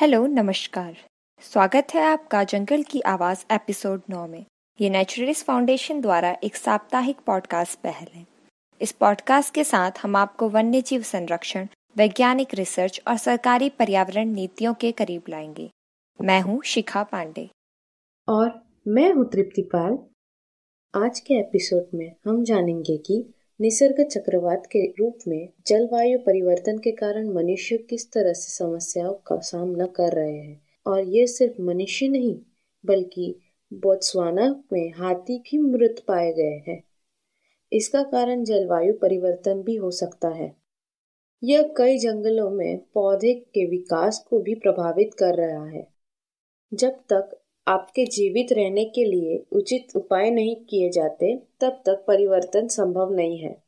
Hello, नमस्कार। स्वागत है आपका जंगल की आवाज़ एपिसोड नौ में। ये नेचुरलिस्ट फाउंडेशन द्वारा एक साप्ताहिक पॉडकास्ट पहल है। इस पॉडकास्ट के साथ हम आपको वन्य जीव संरक्षण, वैज्ञानिक रिसर्च और सरकारी पर्यावरण नीतियों के करीब लाएँगे। मैं हूँ शिखा पांडे। और मैं हूँ तृप्तिपाल आज के एपिसोड में हम जानेंगे कि निसर्ग चक्रवात के रूप में जलवायु परिवर्तन के कारण मनुष्य किस तरह से समस्याओं का सामना कर रहे हैं? और ये सिर्फ़ मनुष्य नहीं, बल्कि बोत्सवाना में हाथी भी मृत पाए गए हैं। इसका कारण जलवायु परिवर्तन भी हो सकता है। यह कई जंगलों में पौधे के विकास को भी प्रभावित कर रहा है। जब तक आपके जीवित रहने के लिए उचित उपाय नहीं किए जाते, तब तक परिवर्तन संभव नहीं है।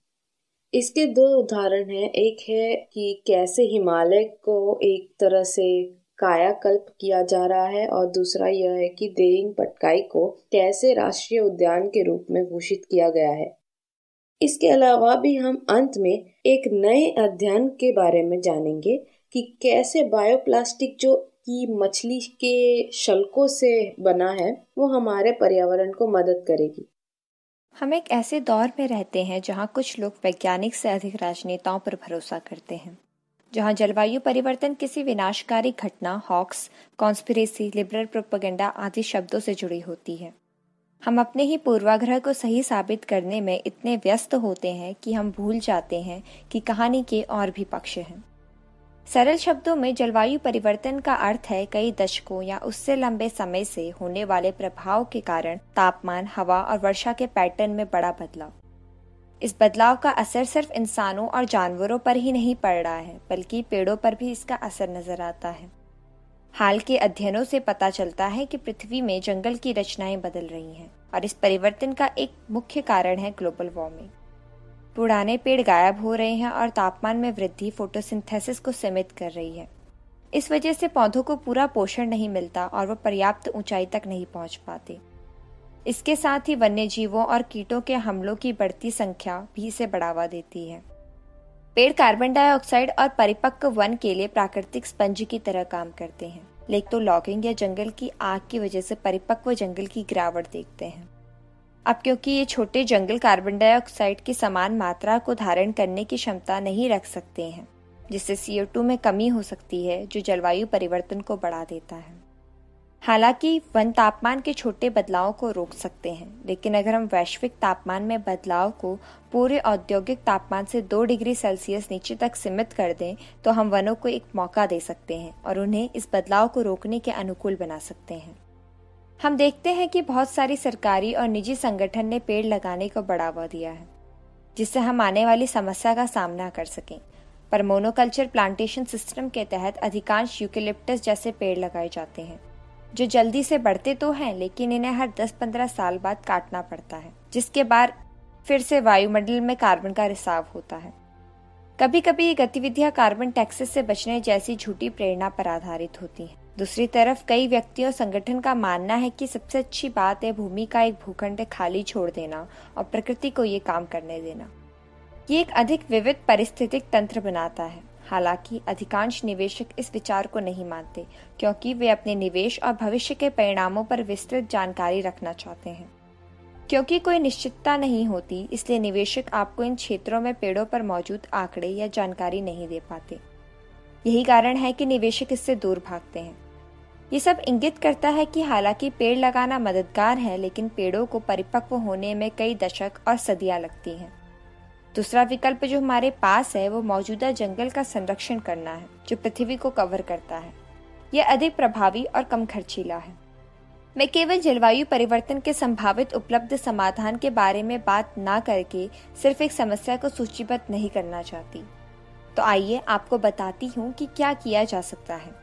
इसके दो उदाहरण हैं। एक है कि कैसे हिमालय को एक तरह से कायाकल्प किया जा रहा है और दूसरा यह है कि देहिंग पटकाई को कैसे राष्ट्रीय उद्यान के रूप में घोषित किया गया है। इसके अलावा भी हम अंत में एक नए अध्ययन के बारे में जानेंगे कि कैसे बायोप्लास्टिक जो कि मछली के शल्कों से बना है, वो हमारे पर्यावरण को मदद करेगी। हम एक ऐसे दौर में रहते हैं जहाँ कुछ लोग वैज्ञानिक से अधिक राजनेताओं पर भरोसा करते हैं, जहाँ जलवायु परिवर्तन किसी विनाशकारी घटना, हॉक्स, कॉन्स्पिरेसी, लिबरल प्रोपगेंडा आदि शब्दों से जुड़ी होती है। हम अपने ही पूर्वाग्रह को सही साबित करने में इतने व्यस्त होते हैं कि हम भूल जाते हैं कि कहानी के और भी पक्ष हैं। सरल शब्दों में जलवायु परिवर्तन का अर्थ है कई दशकों या उससे लंबे समय से होने वाले प्रभाव के कारण तापमान, हवा और वर्षा के पैटर्न में बड़ा बदलाव। इस बदलाव का असर सिर्फ़ इंसानों और जानवरों पर ही नहीं पड़ रहा है, बल्कि पेड़ों पर भी इसका असर नज़र आता है। हाल के अध्ययनों से पता चलता है कि पृथ्वी में जंगल की रचनाएँ बदल रही हैं और इस परिवर्तन का एक मुख्य कारण है ग्लोबल वार्मिंग। पुराने पेड़ गायब हो रहे हैं और तापमान में वृद्धि फोटोसिंथेसिस को सीमित कर रही है। इस वजह से पौधों को पूरा पोषण नहीं मिलता और वो पर्याप्त ऊंचाई तक नहीं पहुँच पाते। इसके साथ ही वन्य जीवों और कीटों के हमलों की बढ़ती संख्या भी इसे बढ़ावा देती है। पेड़ कार्बन डाइऑक्साइड और परिपक्व वन के लिए प्राकृतिक स्पंज की तरह काम करते हैं। लेकिन तो लॉगिंग या जंगल की आग की वजह से परिपक्व जंगल की गिरावट देखते हैं। अब क्योंकि ये छोटे जंगल कार्बन डाइऑक्साइड की समान मात्रा को धारण करने की क्षमता नहीं रख सकते हैं, जिससे सीओ में कमी हो सकती है, जो जलवायु परिवर्तन को बढ़ा देता है। हालाँकि, वन तापमान के छोटे बदलावों को रोक सकते हैं, लेकिन अगर हम वैश्विक तापमान में बदलाव को पूरे औद्योगिक तापमान से दो डिग्री सेल्सियस नीचे तक सीमित कर दें तो हम वनों को एक मौका दे सकते हैं और उन्हें इस बदलाव को रोकने के अनुकूल बना सकते हैं। हम देखते हैं कि बहुत सारी सरकारी और निजी संगठन ने पेड़ लगाने को बढ़ावा दिया है, जिससे हम आने वाली समस्या का सामना कर सकें। पर मोनोकल्चर प्लांटेशन सिस्टम के तहत अधिकांश यूकेलिप्टस जैसे पेड़ लगाए जाते हैं, जो जल्दी से बढ़ते तो हैं, लेकिन इन्हें हर 10-15 साल बाद काटना पड़ता है, जिसके बाद फिर से वायुमंडल में कार्बन का रिसाव होता है। कभी कभी ये गतिविधियाँ कार्बन टैक्सेस से बचने जैसी झूठी प्रेरणा पर आधारित होती हैं। दूसरी तरफ़, कई व्यक्तियों संगठन का मानना है कि सबसे अच्छी बात है भूमि का एक भूखंड खाली छोड़ देना और प्रकृति को ये काम करने देना। ये एक अधिक विविध परिस्थितिक तंत्र बनाता है। हालाँकि, अधिकांश निवेशक इस विचार को नहीं मानते, क्योंकि वे अपने निवेश और भविष्य के परिणामों पर विस्तृत जानकारी रखना चाहते हैं। क्योंकि कोई निश्चितता नहीं होती, इसलिए निवेशक आपको इन क्षेत्रों में पेड़ों पर मौजूद आंकड़े या जानकारी नहीं दे पाते। यही कारण है कि निवेशक इससे दूर भागते हैं। ये सब इंगित करता है कि हालाँकि पेड़ लगाना मददगार है, लेकिन पेड़ों को परिपक्व होने में कई दशक और सदियाँ लगती हैं। दूसरा विकल्प जो हमारे पास है, वो मौजूदा जंगल का संरक्षण करना है, जो पृथ्वी को कवर करता है। यह अधिक प्रभावी और कम खर्चीला है। मैं केवल जलवायु परिवर्तन के संभावित उपलब्ध समाधान के बारे में बात ना करके सिर्फ़ एक समस्या को सूचीबद्ध नहीं करना चाहती। तो आइए आपको बताती हूँ कि क्या किया जा सकता है।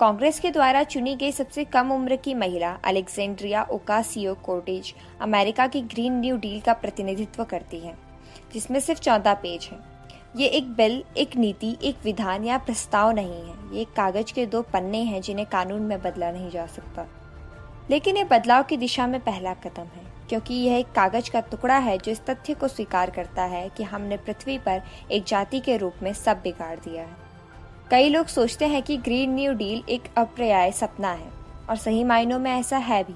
कांग्रेस के द्वारा चुनी गई सबसे कम उम्र की महिला, अलेक्जेंड्रिया ओकासियो कोर्टेज अमेरिका की ग्रीन न्यू डील का प्रतिनिधित्व करती है, जिसमें सिर्फ़ चौदह पेज है। ये एक बिल, एक नीति, एक विधान या प्रस्ताव नहीं है। ये कागज़ के दो पन्ने हैं जिन्हें कानून में बदला नहीं जा सकता। लेकिन ये बदलाव की दिशा में पहला कदम है, क्योंकि यह एक कागज़ का टुकड़ा है जो इस तथ्य को स्वीकार करता है कि हमने पृथ्वी पर एक जाति के रूप में सब बिगाड़ दिया है। कई लोग सोचते हैं कि ग्रीन न्यू डील एक अप्राय सपना है, और सही मायनों में ऐसा है भी।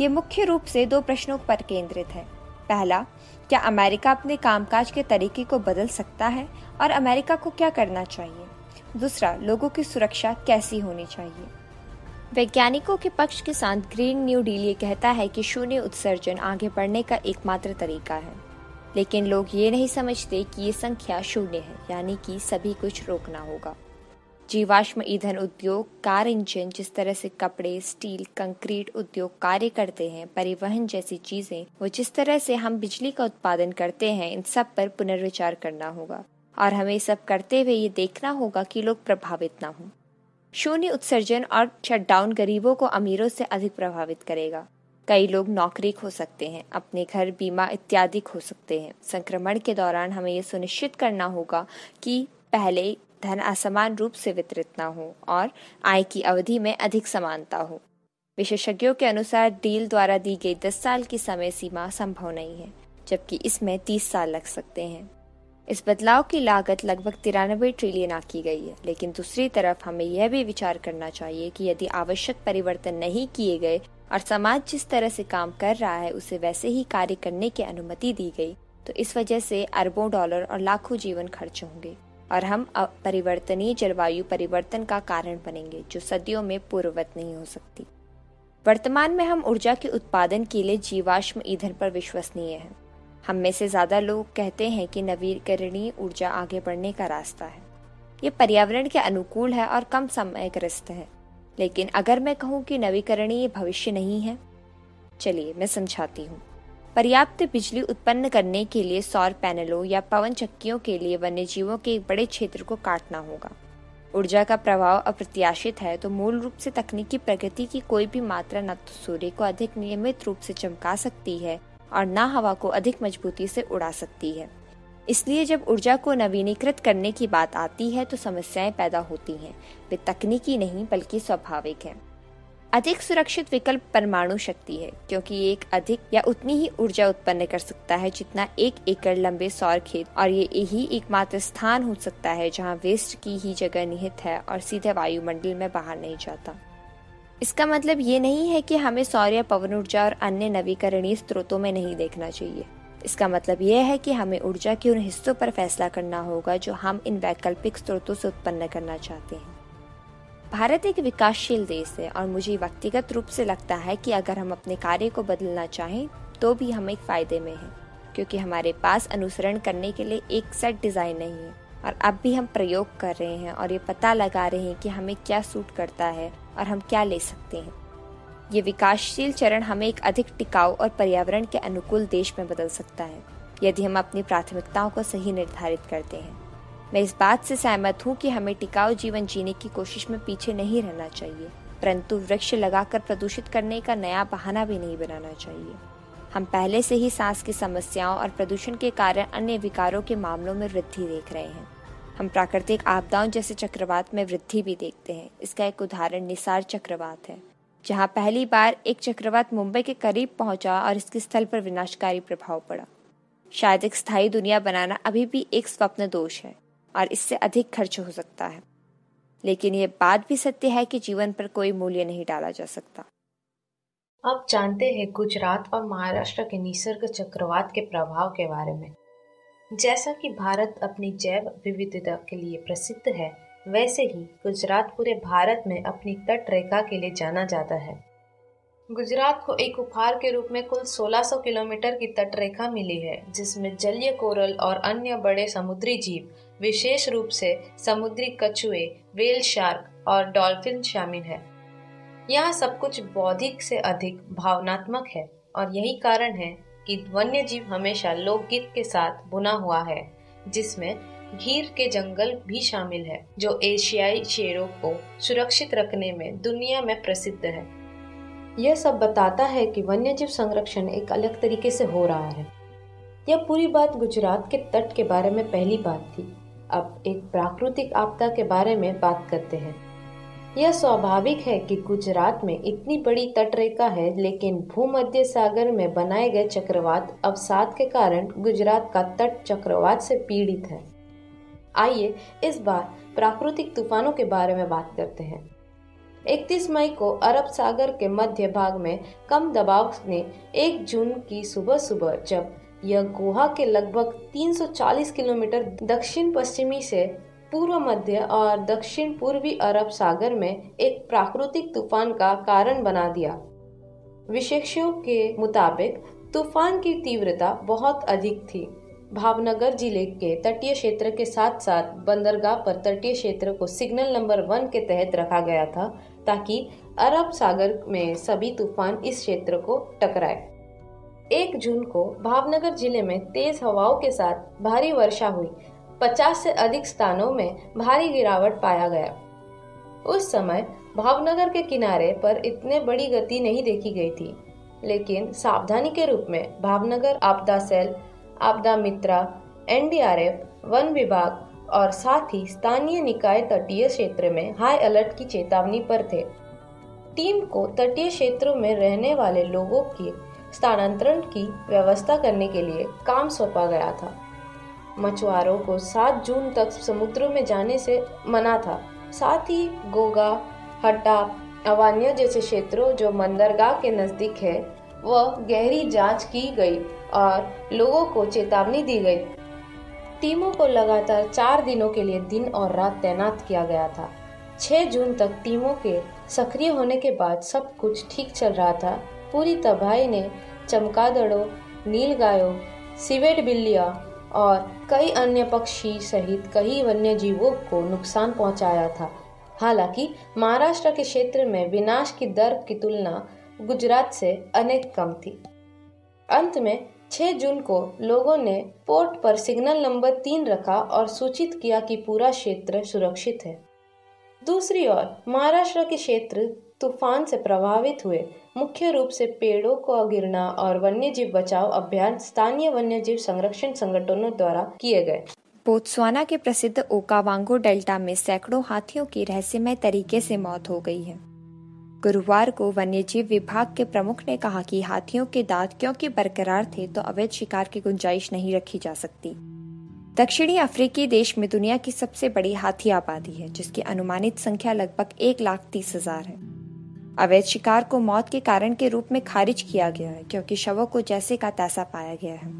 ये मुख्य रूप से दो प्रश्नों पर केंद्रित है। पहला, क्या अमेरिका अपने कामकाज के तरीके को बदल सकता है, और अमेरिका को क्या करना चाहिए? दूसरा, लोगों की सुरक्षा कैसी होनी चाहिए? वैज्ञानिकों के पक्ष के साथ ग्रीन न्यू डील ये कहता है कि शून्य उत्सर्जन आगे बढ़ने का एकमात्र तरीका है। लेकिन लोग ये नहीं समझते कि ये संख्या शून्य है, यानी कि सभी कुछ रोकना होगा। जीवाश्म ईंधन उद्योग, कार इंजन जिस तरह से कपड़े, स्टील, कंक्रीट उद्योग कार्य करते हैं, परिवहन जैसी चीज़ें, वो जिस तरह से हम बिजली का उत्पादन करते हैं, इन सब पर पुनर्विचार करना होगा। और हमें सब करते हुए ये देखना होगा कि लोग प्रभावित ना हों। शून्य उत्सर्जन और शटडाउन गरीबों को अमीरों से अधिक प्रभावित करेगा। कई लोग नौकरी खो सकते हैं, अपने घर, बीमा इत्यादि खो सकते हैं। संक्रमण के दौरान हमें ये सुनिश्चित करना होगा कि पहले धन असमान रूप से वितरित न हो और आय की अवधि में अधिक समानता हो। विशेषज्ञों के अनुसार डील द्वारा दी गई 10 साल की समय सीमा संभव नहीं है, जबकि इसमें 30 साल लग सकते हैं। इस बदलाव की लागत लगभग तिरानबे ट्रिलियन आकी गई है, लेकिन दूसरी तरफ़ हमें यह भी विचार करना चाहिए कि यदि आवश्यक परिवर्तन नहीं किए गए और समाज जिस तरह से काम कर रहा है, उसे वैसे ही कार्य करने की अनुमति दी गई। तो इस वजह से अरबों डॉलर और लाखों जीवन खर्च होंगे और हम परिवर्तनीय जलवायु परिवर्तन का कारण बनेंगे, जो सदियों में पूर्ववत नहीं हो सकती। वर्तमान में हम ऊर्जा के उत्पादन के लिए जीवाश्म ईंधन पर विश्वसनीय हैं। हम में से ज़्यादा लोग कहते हैं कि नवीकरणीय ऊर्जा आगे बढ़ने का रास्ता है। ये पर्यावरण के अनुकूल है और कम समयग्रस्त है। लेकिन अगर मैं कहूँ कि नवीकरणीय भविष्य नहीं है, चलिए मैं समझाती हूँ। पर्याप्त बिजली उत्पन्न करने के लिए सौर पैनलों या पवन चक्कियों के लिए वन्य जीवों के एक बड़े क्षेत्र को काटना होगा। ऊर्जा का प्रभाव अप्रत्याशित है तो मूल रूप से तकनीकी प्रगति की कोई भी मात्रा न तो सूर्य को अधिक नियमित रूप से चमका सकती है और न हवा को अधिक मजबूती से उड़ा सकती है। इसलिए जब ऊर्जा को नवीनीकृत करने की बात आती है तो समस्याएँ पैदा होती हैं। वे तकनीकी नहीं, बल्कि स्वाभाविक हैं। अधिक सुरक्षित विकल्प परमाणु शक्ति है, क्योंकि ये एक अधिक या उतनी ही ऊर्जा उत्पन्न कर सकता है, जितना एक एकड़ लंबे सौर खेत, और ये यही एकमात्र स्थान हो सकता है, जहाँ वेस्ट की ही जगह निहित है और सीधे वायुमंडल में बाहर नहीं जाता। इसका मतलब ये नहीं है कि हमें सौर या पवन ऊर्जा और अन्य नवीकरणीय स्रोतों में नहीं देखना चाहिए। इसका मतलब यह है कि हमें ऊर्जा के उन हिस्सों पर फैसला करना होगा जो हम इन वैकल्पिक स्रोतों से उत्पन्न करना चाहते हैं। भारत एक विकासशील देश है और मुझे व्यक्तिगत रूप से लगता है कि अगर हम अपने कार्य को बदलना चाहें तो भी हम एक फ़ायदे में हैं, क्योंकि हमारे पास अनुसरण करने के लिए एक सेट डिज़ाइन नहीं है और अब भी हम प्रयोग कर रहे हैं और ये पता लगा रहे हैं कि हमें क्या सूट करता है और हम क्या ले सकते हैं। ये विकासशील चरण हमें एक अधिक टिकाऊ और पर्यावरण के अनुकूल देश में बदल सकता है, यदि हम अपनी प्राथमिकताओं को सही निर्धारित करते हैं। मैं इस बात से सहमत हूँ कि हमें टिकाऊ जीवन जीने की कोशिश में पीछे नहीं रहना चाहिए, परंतु वृक्ष लगाकर प्रदूषित करने का नया बहाना भी नहीं बनाना चाहिए। हम पहले से ही सांस की समस्याओं और प्रदूषण के कारण अन्य विकारों के मामलों में वृद्धि देख रहे हैं। हम प्राकृतिक आपदाओं जैसे चक्रवात में वृद्धि भी देखते हैं। इसका एक उदाहरण निसार चक्रवात है। जहाँ पहली बार एक चक्रवात मुंबई के करीब पहुँचा और इसके स्थल पर विनाशकारी प्रभाव पड़ा। शायद एक स्थायी दुनिया बनाना अभी भी एक स्वप्न दोष है और इससे अधिक खर्च हो सकता है। लेकिन ये बात भी सत्य है कि जीवन पर कोई मूल्य नहीं डाला जा सकता। अब जानते हैं गुजरात और महाराष्ट्र के निसर्ग चक्रवात के प्रभाव के बारे में। जैसा कि भारत अपनी जैव विविधता के लिए प्रसिद्ध है वैसे ही गुजरात पूरे भारत में अपनी तट रेखा के लिए जाना जाता है। गुजरात को एक उपहार के रूप में कुल 1600 किलोमीटर की तट रेखा मिली है, जिसमें जलीय कोरल और अन्य बड़े समुद्री जीव, विशेष रूप से समुद्री कछुए वेल शार्क और डॉल्फिन शामिल है। यहाँ सब कुछ बौद्धिक से अधिक भावनात्मक है और यही कारण है कि वन्य जीव हमेशा लोकगीत के साथ बुना हुआ है, जिसमें घीर के जंगल भी शामिल है, जो एशियाई शेरों को सुरक्षित रखने में दुनिया में प्रसिद्ध है। यह सब बताता है कि वन्य जीव संरक्षण एक अलग तरीके से हो रहा है। यह पूरी बात गुजरात के तट के बारे में पहली बात थी। अब एक प्राकृतिक आपदा के बारे में बात करते हैं। यह स्वाभाविक है कि गुजरात में इतनी बड़ी तटरेखा है, लेकिन भूमध्य सागर में बनाए गए चक्रवात अवसाद के कारण गुजरात का तट चक्रवात से पीड़ित है। आइए इस बार प्राकृतिक तूफानों के बारे में बात करते हैं। 31 मई को अरब सागर के मध्य भाग में कम दबाव ने 1 जून की सुबह सुबह जब यह गोवा के लगभग 340 किलोमीटर दक्षिण पश्चिमी से पूर्व मध्य और दक्षिण पूर्वी अरब सागर में एक प्राकृतिक तूफ़ान का कारण बना दिया। विशेषज्ञों के मुताबिक तूफ़ान की तीव्रता बहुत अधिक थी। भावनगर ज़िले के तटीय क्षेत्र के साथ साथ बंदरगाह पर तटीय क्षेत्र को सिग्नल नंबर वन के तहत रखा गया था ताकि अरब सागर में सभी तूफ़ान इस क्षेत्र को टकराए। एक जून को भावनगर ज़िले में तेज हवाओं के साथ भारी वर्षा हुई। 50 से अधिक स्थानों में भारी गिरावट पाया गया। उस समय भावनगर के किनारे पर इतने बड़ी गति नहीं देखी गई थी, लेकिन सावधानी के रूप में भावनगर आपदा सेल आपदा मित्रा, एनडीआरएफ, वन विभाग और साथ ही स्थानीय निकाय तटीय क्षेत्र में हाई अलर्ट की चेतावनी पर थे। टीम को तटीय क्षेत्रों में रहने वाले लोगों के स्थानांतरण की व्यवस्था करने के लिए काम सौंपा गया था। मछुआरों को 7 जून तक समुद्र में जाने से मना था। साथ ही गोगा, हट्टा, अवान्य जैसे क्षेत्रों जो मंदरगाह के नज़दीक है वह गहरी जाँच की गई और लोगों को चेतावनी दी गई। टीमों को लगातार चार दिनों के लिए दिन और रात तैनात किया गया था। 6 जून तक टीमों के सक्रिय होने के बाद सब कुछ ठीक चल रहा था। पूरी तबाही ने चमकादड़ों नील गायों सिवेट बिल्लिया और कई अन्य पक्षी सहित कई वन्य जीवों को नुकसान पहुँचाया था। हालाँकि महाराष्ट्र के क्षेत्र में विनाश की दर की तुलना गुजरात से अनेक कम थी। अंत में 6 जून को लोगों ने पोर्ट पर सिग्नल नंबर तीन रखा और सूचित किया कि पूरा क्षेत्र सुरक्षित है। दूसरी ओर, महाराष्ट्र के क्षेत्र तूफ़ान से प्रभावित हुए। मुख्य रूप से पेड़ों को गिरना और वन्यजीव बचाव अभियान स्थानीय वन्यजीव संरक्षण संगठनों द्वारा किए गए। बोत्सवाना के प्रसिद्ध ओकावांगो डेल्टा में सैकड़ों हाथियों की रहस्यमय तरीके से मौत हो गई है। गुरुवार को वन्यजीव विभाग के प्रमुख ने कहा कि हाथियों के दांत क्योंकि बरकरार थे तो अवैध शिकार की गुंजाइश नहीं रखी जा सकती। दक्षिणी अफ्रीकी देश में दुनिया की सबसे बड़ी हाथी आबादी है, जिसकी अनुमानित संख्या लगभग एक लाख तीस हज़ार है। अवैध शिकार को मौत के कारण के रूप में खारिज किया गया है, क्योंकि शवों को जैसे का तैसा पाया गया है।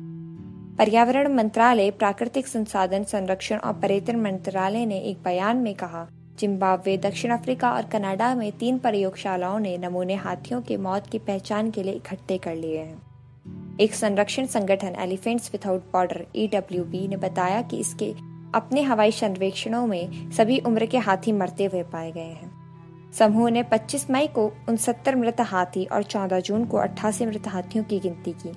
पर्यावरण मंत्रालय, प्राकृतिक संसाधन संरक्षण और पर्यटन मंत्रालय ने एक बयान में कहा जिम्बाब्वे, दक्षिण अफ्रीका और कनाडा में तीन प्रयोगशालाओं ने नमूने हाथियों के मौत की पहचान के लिए इकट्ठे कर लिए हैं। एक संरक्षण संगठन एलिफेंट्स विदाउट बॉर्डर ई ने बताया कि इसके अपने हवाई सर्वेक्षणों में सभी उम्र के हाथी मरते हुए पाए गए हैं। समूह ने 25 मई को उनसत्तर मृत हाथी और 14 जून को अट्ठासी मृत हाथियों की गिनती की।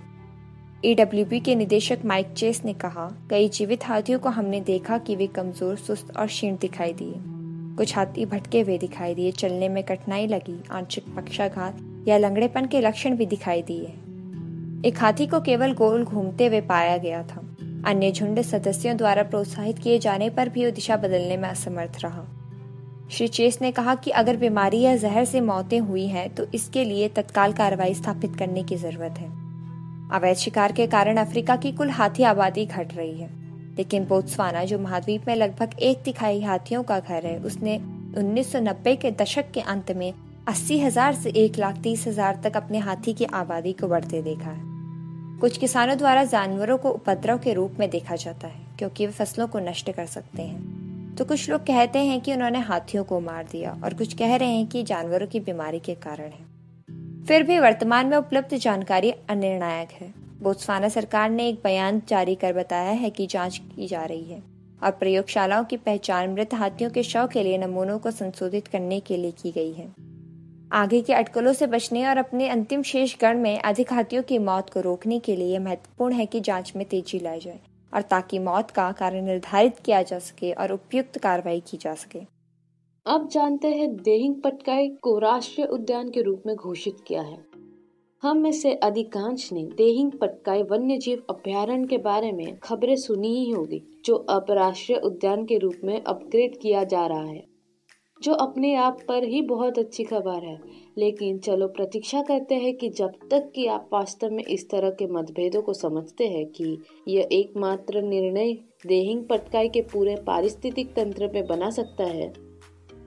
ईडब्ल्यूबी के निदेशक माइक चेस ने कहा, कई जीवित हाथियों को हमने देखा कि वे कमज़ोर, सुस्त और क्षीण दिखाई दिए। कुछ हाथी भटके हुए दिखाई दिए। चलने में कठिनाई लगी। आंशिक पक्षाघात या लंगड़ेपन के लक्षण भी दिखाई दिए। एक हाथी को केवल गोल घूमते हुए पाया गया था। अन्य झुंड सदस्यों द्वारा प्रोत्साहित किए जाने पर भी वो दिशा बदलने में असमर्थ रहा। श्री चेस ने कहा कि अगर बीमारी या जहर से मौतें हुई हैं तो इसके लिए तत्काल कार्रवाई स्थापित करने की ज़रूरत है। अवैध शिकार के कारण अफ्रीका की कुल हाथी आबादी घट रही है। लेकिन बोत्सवाना, जो महाद्वीप में लगभग एक तिखाई हाथियों का घर है, उसने 1990 के दशक के अंत में अस्सी हज़ार से एक लाख तीस हज़ार तक अपने हाथी की आबादी को बढ़ते देखा है। कुछ किसानों द्वारा जानवरों को उपद्रव के रूप में देखा जाता है, क्योंकि वे फ़सलों को नष्ट कर सकते हैं। तो कुछ लोग कहते हैं कि उन्होंने हाथियों को मार दिया, और कुछ कह रहे हैं कि जानवरों की बीमारी के कारण है। फिर भी वर्तमान में उपलब्ध जानकारी अनिर्णायक है। बोत्सवाना सरकार ने एक बयान जारी कर बताया है कि जाँच की जा रही है। और प्रयोगशालाओं की पहचान मृत हाथियों के शव के लिए नमूनों को संशोधित करने के लिए की गई है। आगे के अटकलों से बचने और अपने अंतिम शेष गण में अधिक हाथियों की मौत को रोकने के लिए महत्वपूर्ण है कि जाँच में तेज़ी लाई जाए और ताकि मौत का कारण निर्धारित किया जा सके और उपयुक्त कार्रवाई की जा सके। अब जानते हैं देहिंग पटकाई को राष्ट्रीय उद्यान के रूप में घोषित किया है। हम में से अधिकांश ने देहिंग पटकाई वन्य जीव अभ्यारण्य के बारे में खबरें सुनी ही होगी, जो अब राष्ट्रीय उद्यान के रूप में अपग्रेड किया जा रहा है। जो अपने आप पर ही बहुत अच्छी खबर है, लेकिन चलो प्रतीक्षा करते हैं कि जब तक कि आप वास्तव में इस तरह के मतभेदों को समझते हैं कि यह एकमात्र निर्णय देहिंग पटकाई के पूरे पारिस्थितिक तंत्र में बना सकता है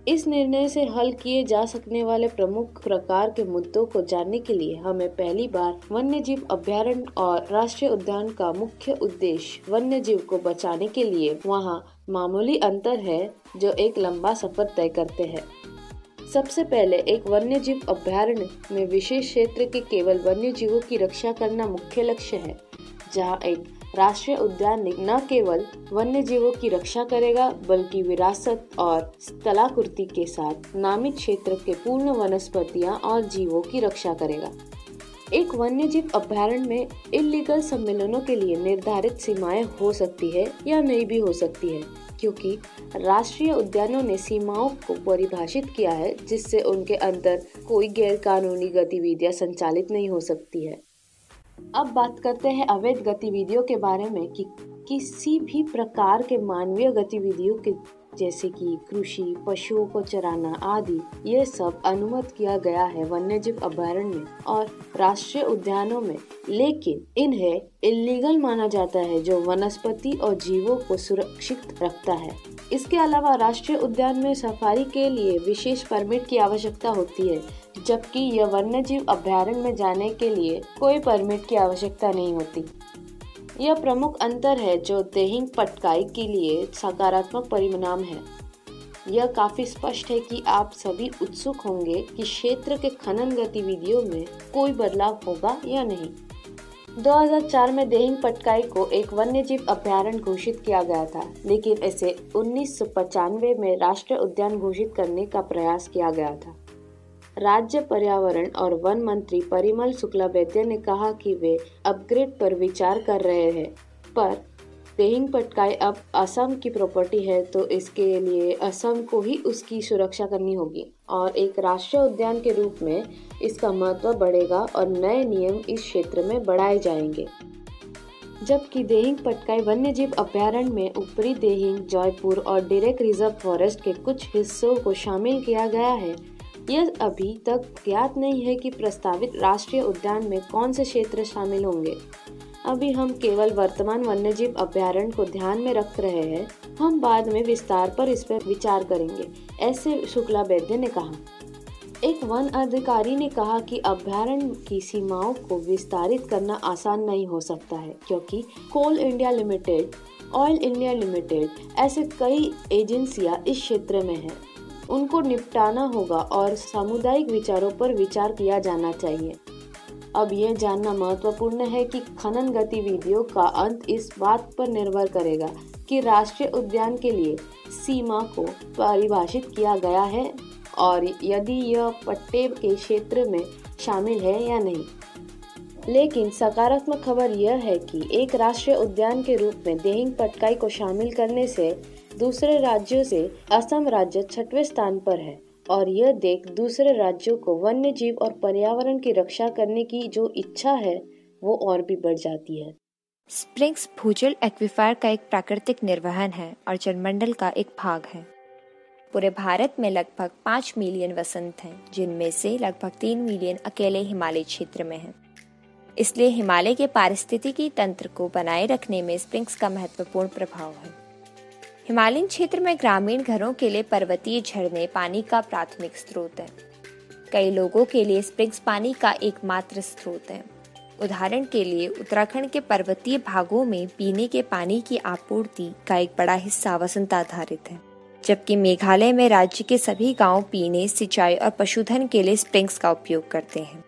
इस निर्णय से हल किए जा सकने वाले प्रमुख प्रकार के मुद्दों को जानने के लिए हमें पहली बार वन्य जीव अभ्यारण्य और राष्ट्रीय उद्यान का मुख्य उद्देश्य वन्य जीव को बचाने के लिए वहाँ मामूली अंतर है जो एक लंबा सफ़र तय करते हैं। सबसे पहले एक वन्य जीव अभ्यारण्य में विशेष क्षेत्र के केवल वन्य जीवों की रक्षा करना मुख्य लक्ष्य है, जहाँ एक राष्ट्रीय उद्यान न केवल वन्य जीवों की रक्षा करेगा, बल्कि विरासत और स्थलाकृति के साथ नामित क्षेत्र के पूर्ण वनस्पतियाँ और जीवों की रक्षा करेगा। एक वन्य जीव अभ्यारण्य में इलीगल सम्मेलनों के लिए निर्धारित सीमाएँ हो सकती है या नहीं भी हो सकती है, क्योंकि राष्ट्रीय उद्यानों ने सीमाओं को परिभाषित किया है, जिससे उनके अंदर कोई गैर कानूनी गतिविधियाँ संचालित नहीं हो सकती है। अब बात करते हैं अवैध गतिविधियों के बारे में कि किसी भी प्रकार के मानवीय गतिविधियों के जैसे कि कृषि, पशुओं को चराना आदि, ये सब अनुमत किया गया है वन्य जीव अभ्यारण्य और राष्ट्रीय उद्यानों में। लेकिन इन्हें इलीगल माना जाता है जो वनस्पति और जीवों को सुरक्षित रखता है। इसके अलावा राष्ट्रीय उद्यान में सफारी के लिए विशेष परमिट की आवश्यकता होती है। जबकि यह वन्य जीव अभ्यारण्य में जाने के लिए कोई परमिट की आवश्यकता नहीं होती। यह प्रमुख अंतर है जो देहिंग पटकाई के लिए सकारात्मक परिणाम है। यह काफ़ी स्पष्ट है कि आप सभी उत्सुक होंगे कि क्षेत्र के खनन गतिविधियों में कोई बदलाव होगा या नहीं। 2004 में देहिंग पटकाई को एक वन्य जीव अभ्यारण्य घोषित किया गया था, लेकिन इसे उन्नीस में राष्ट्रीय उद्यान घोषित करने का प्रयास किया गया था। राज्य पर्यावरण और वन मंत्री परिमल शुक्ला वैद्य ने कहा कि वे अपग्रेड पर विचार कर रहे हैं। पर तेहिंग पटकाई अब असम की प्रॉपर्टी है तो इसके लिए असम को ही उसकी सुरक्षा करनी होगी। और एक राष्ट्रीय उद्यान के रूप में इसका महत्व बढ़ेगा और नए नियम इस क्षेत्र में बढ़ाए जाएँगे। जबकि देहिंग पटकाई वन्य जीव अभ्यारण्य में ऊपरी देहिंग जयपुर और डिरेक रिज़र्व फॉरेस्ट के कुछ हिस्सों को शामिल किया गया है। यह अभी तक ज्ञात नहीं है कि प्रस्तावित राष्ट्रीय उद्यान में कौन से क्षेत्र शामिल होंगे। अभी हम केवल वर्तमान वन्यजीव अभ्यारण्य को ध्यान में रख रहे हैं। हम बाद में विस्तार पर इस पर विचार करेंगे, ऐसे शुक्ला वैद्य ने कहा। एक वन अधिकारी ने कहा कि अभ्यारण्य की सीमाओं को विस्तारित करना आसान नहीं हो सकता है, क्योंकि Coal India Limited, Oil India Limited ऐसे कई एजेंसियाँ इस क्षेत्र में हैं। उनको निपटाना होगा और सामुदायिक विचारों पर विचार किया जाना चाहिए। अब यह जानना महत्वपूर्ण है कि खनन गतिविधियों का अंत इस बात पर निर्भर करेगा कि राष्ट्रीय उद्यान के लिए सीमा को परिभाषित किया गया है और यदि यह पट्टे के क्षेत्र में शामिल है या नहीं। लेकिन सकारात्मक खबर यह है कि एक राष्ट्रीय उद्यान के रूप में देहिंग पटकाई को शामिल करने से दूसरे राज्यों से असम राज्य छठवें स्थान पर है और यह देख दूसरे राज्यों को वन्य जीव और पर्यावरण की रक्षा करने की जो इच्छा है, वो और भी बढ़ जाती है। स्प्रिंग्स भूजल एक्विफायर का एक प्राकृतिक निर्वहन है और जलमंडल का एक भाग है। पूरे भारत में लगभग पाँच मिलियन वसंत हैं, जिनमें से लगभग तीन मिलियन अकेले हिमालय क्षेत्र में हैं। इसलिए हिमालय के पारिस्थितिकी तंत्र को बनाए रखने में स्प्रिंग्स का महत्वपूर्ण प्रभाव है। हिमालयन क्षेत्र में ग्रामीण घरों के लिए पर्वतीय झरने पानी का प्राथमिक स्रोत है। कई लोगों के लिए स्प्रिंग्स पानी का एकमात्र स्रोत है। उदाहरण के लिए, उत्तराखंड के पर्वतीय भागों में पीने के पानी की आपूर्ति का एक बड़ा हिस्सा वसंत आधारित है। जबकि मेघालय में राज्य के सभी गाँव पीने, सिंचाई और पशुधन के लिए स्प्रिंग्स का उपयोग करते हैं।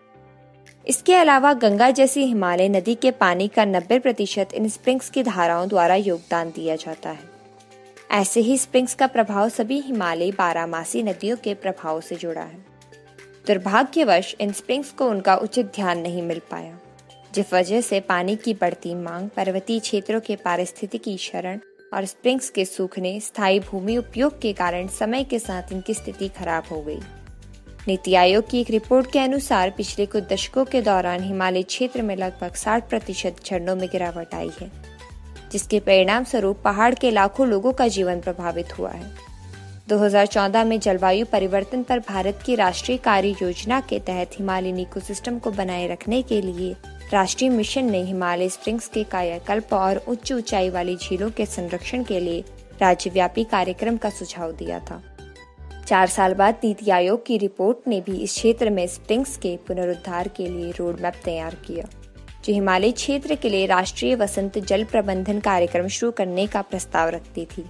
इसके अलावा गंगा जैसी हिमालय नदी के पानी का 90 प्रतिशत इन स्प्रिंग्स की धाराओं द्वारा योगदान दिया जाता है। ऐसे ही स्प्रिंग्स का प्रभाव सभी हिमालय बारामासी नदियों के प्रभाव से जुड़ा है। दुर्भाग्यवश, इन स्प्रिंग्स को उनका उचित ध्यान नहीं मिल पाया, जिस वजह से पानी की बढ़ती मांग, पर्वतीय क्षेत्रों के पारिस्थितिकी शरण और स्प्रिंग्स के सूखने, स्थायी भूमि उपयोग के कारण समय के साथ इनकी स्थिति खराब हो गई। नीति आयोग की एक रिपोर्ट के अनुसार पिछले कुछ दशकों के दौरान हिमालय क्षेत्र में लगभग 60 प्रतिशत झरनों में गिरावट आई है। जिसके परिणाम स्वरूप पहाड़ के लाखों लोगों का जीवन प्रभावित हुआ है। 2014 में जलवायु परिवर्तन पर भारत की राष्ट्रीय कार्य योजना के तहत हिमालयन इकोसिस्टम को बनाए रखने के लिए राष्ट्रीय मिशन ने हिमालय स्प्रिंग्स के कायाकल्प और उच्च ऊंचाई वाली झीलों के संरक्षण के लिए राज्यव्यापी कार्यक्रम का सुझाव दिया था। चार साल बाद नीति आयोग की रिपोर्ट ने भी इस क्षेत्र में स्प्रिंग्स के पुनरुद्धार के लिए रोड मैप तैयार किया। जो हिमालय क्षेत्र के लिए राष्ट्रीय वसंत जल प्रबंधन कार्यक्रम शुरू करने का प्रस्ताव रखती थी।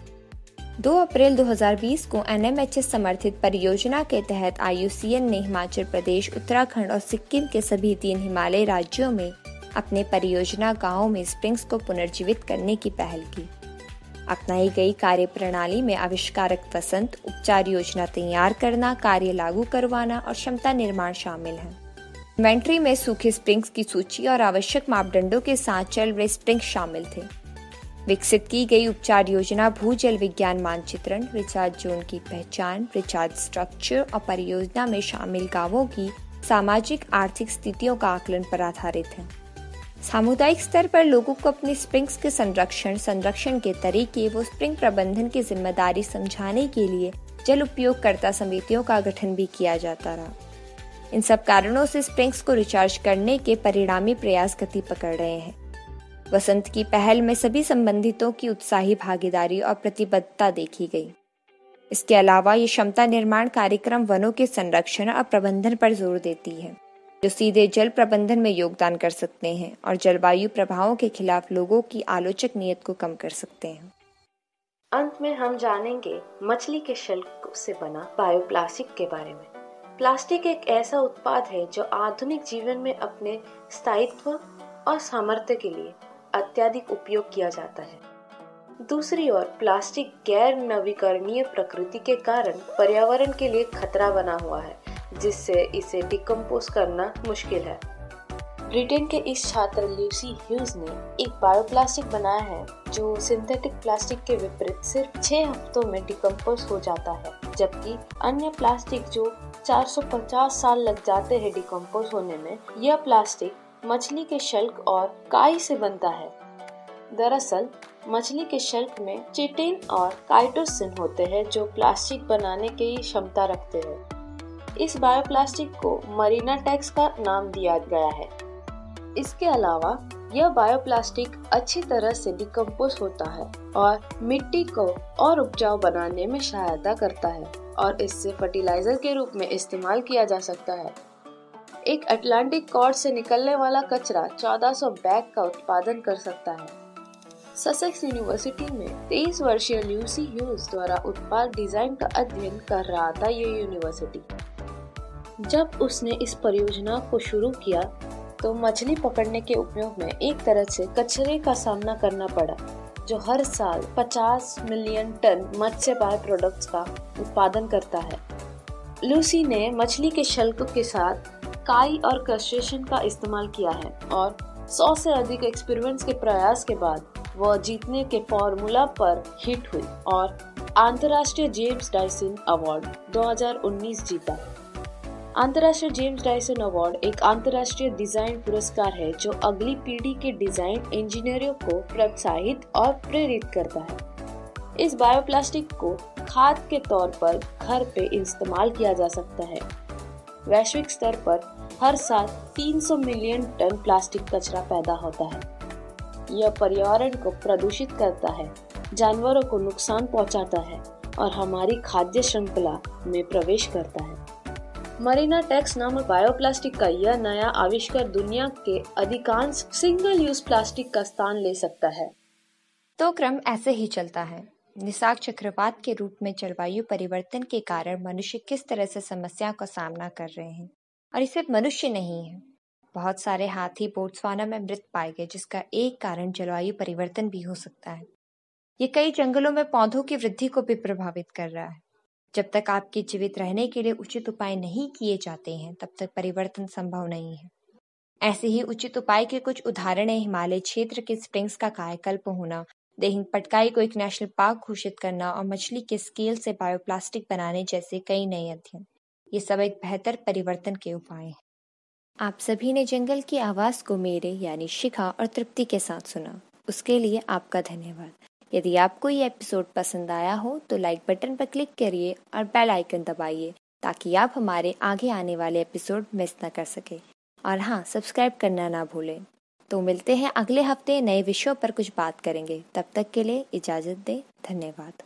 2 अप्रैल 2020 को एनएमएचएस समर्थित परियोजना के तहत आईयूसीएन ने हिमाचल प्रदेश, उत्तराखंड और सिक्किम के सभी तीन हिमालय राज्यों में अपने परियोजना गाँवों में स्प्रिंग्स को पुनर्जीवित करने की पहल की। अपनाई गई कार्य प्रणाली में आविष्कारक वसंत, उपचार योजना तैयार करना, कार्य लागू करवाना और क्षमता निर्माण शामिल है। इन्वेंट्री में सूखे स्प्रिंग्स की सूची और आवश्यक मापदंडों के साथ चल रहे स्प्रिंग्स शामिल थे। विकसित की गई उपचार योजना भूजल विज्ञान मानचित्रण, रिचार्ज जोन की पहचान, रिचार्ज स्ट्रक्चर और परियोजना में शामिल गाँवों की सामाजिक, आर्थिक स्थितियों का आकलन पर आधारित है। सामुदायिक स्तर पर लोगों को अपने स्प्रिंग्स के संरक्षण संरक्षण के तरीके व स्प्रिंग प्रबंधन की ज़िम्मेदारी समझाने के लिए जल उपयोगकर्ता समितियों का गठन भी किया जाता रहा। इन सब कारणों से स्प्रिंग्स को रिचार्ज करने के परिणामी प्रयास गति पकड़ रहे हैं। वसंत की पहल में सभी संबंधितों की उत्साही भागीदारी और प्रतिबद्धता देखी गई। इसके अलावा ये क्षमता निर्माण कार्यक्रम वनों के संरक्षण और प्रबंधन पर ज़ोर देती है, जो सीधे जल प्रबंधन में योगदान कर सकते हैं और जलवायु प्रभावों के खिलाफ लोगों की आलोचक नीयत को कम कर सकते हैं। अंत में हम जानेंगे मछली के शल्क से बना बायोप्लास्टिक के बारे में। प्लास्टिक एक ऐसा उत्पाद है जो आधुनिक जीवन में अपने स्थायित्व और सामर्थ्य के लिए अत्यधिक उपयोग किया जाता है। दूसरी ओर, प्लास्टिक गैर नवीकरणीय प्रकृति के कारण पर्यावरण के लिए खतरा बना हुआ है, जिससे इसे डिकम्पोज करना मुश्किल है। ब्रिटेन के इस छात्र ल्यूसी ह्यूज ने एक बायोप्लास्टिक बनाया है, जो सिंथेटिक प्लास्टिक के विपरीत सिर्फ़ छह हफ्तों में डिकम्पोज हो जाता है, जबकि अन्य प्लास्टिक जो 450 साल लग जाते हैं डिकम्पोज होने में। यह प्लास्टिक मछली के शल्क और काई से बनता है। दरअसल, मछली के शल्क में चिटिन और काइटोसिन होते हैं जो प्लास्टिक बनाने की क्षमता रखते हैं। इस बायोप्लास्टिक को मरीना टैक्स का नाम दिया गया है। इसके अलावा, यह बायोप्लास्टिक अच्छी तरह से डिकम्पोज होता है और मिट्टी को और उपजाऊ बनाने में सहायता करता है। और इससे फर्टिलाइज़र के रूप में इस्तेमाल किया जा सकता है। एक अटलांटिक कॉर्ड से निकलने वाला कचरा 1400 बैग का उत्पादन कर सकता है। ससेक्स यूनिवर्सिटी में 23 वर्षीय ल्यूसी ह्यूज द्वारा उत्पाद डिज़ाइन का अध्ययन कर रहा था ये यूनिवर्सिटी जब उसने इस परियोजना को शुरू किया तो मछली पकड़ने के उपयोग में एक तरह से कचरे का सामना करना पड़ा। जो हर साल 50 मिलियन टन मत्स्य बाय प्रोडक्ट्स का उत्पादन करता है। लूसी ने मछली के शल्क के साथ काई और क्रस्टेशन का इस्तेमाल किया है और 100 से अधिक एक्सपेरिमेंट्स के प्रयास के बाद वह जीतने के फॉर्मूला पर हिट हुई और अंतर्राष्ट्रीय जेम्स डाइसन अवार्ड 2019 जीता। अंतर्राष्ट्रीय जेम्स डायसन अवार्ड एक अंतर्राष्ट्रीय डिज़ाइन पुरस्कार है, जो अगली पीढ़ी के डिज़ाइन इंजीनियरों को प्रोत्साहित और प्रेरित करता है। इस बायोप्लास्टिक को खाद के तौर पर घर पे इस्तेमाल किया जा सकता है। वैश्विक स्तर पर हर साल 300 मिलियन टन प्लास्टिक कचरा पैदा होता है। यह पर्यावरण को प्रदूषित करता है, जानवरों को नुकसान पहुंचाता है और हमारी खाद्य श्रृंखला में प्रवेश करता है। मरीना टेक्स नामक बायोप्लास्टिक का यह नया आविष्कार दुनिया के अधिकांश सिंगल यूज़ प्लास्टिक का स्थान ले सकता है। तो क्रम ऐसे ही चलता है। निसाक चक्रवात के रूप में जलवायु परिवर्तन के कारण मनुष्य किस तरह से समस्या का सामना कर रहे हैं? और इसे मनुष्य नहीं है। बहुत सारे हाथी बोट्सवाना में मृत पाए गए, जिसका एक कारण जलवायु परिवर्तन भी हो सकता है। ये कई जंगलों में पौधों की वृद्धि को भी प्रभावित कर रहा है। जब तक आपके जीवित रहने के लिए उचित उपाय नहीं किए जाते हैं, तब तक परिवर्तन संभव नहीं है। ऐसे ही उचित उपाय के कुछ उदाहरण है हिमालय क्षेत्र के स्प्रिंग्स का कायाकल्प होना, देहिंग पटकाई को एक नेशनल पार्क घोषित करना और मछली के स्केल से बायोप्लास्टिक बनाने जैसे कई नए अध्ययन। ये सब एक बेहतर परिवर्तन के उपाय हैं। आप सभी ने जंगल की आवाज़ को मेरे, यानी शिखा और तृप्ति के साथ सुना। उसके लिए आपका धन्यवाद। यदि आपको ये एपिसोड पसंद आया हो तो लाइक बटन पर क्लिक करिए और बेल आइकन दबाइए, ताकि आप हमारे आगे आने वाले एपिसोड मिस ना कर सकें। और हाँ सब्सक्राइब करना ना भूलें। तो मिलते हैं अगले हफ़्ते नए विषयों पर कुछ बात करेंगे। तब तक के लिए इजाज़त दें। धन्यवाद।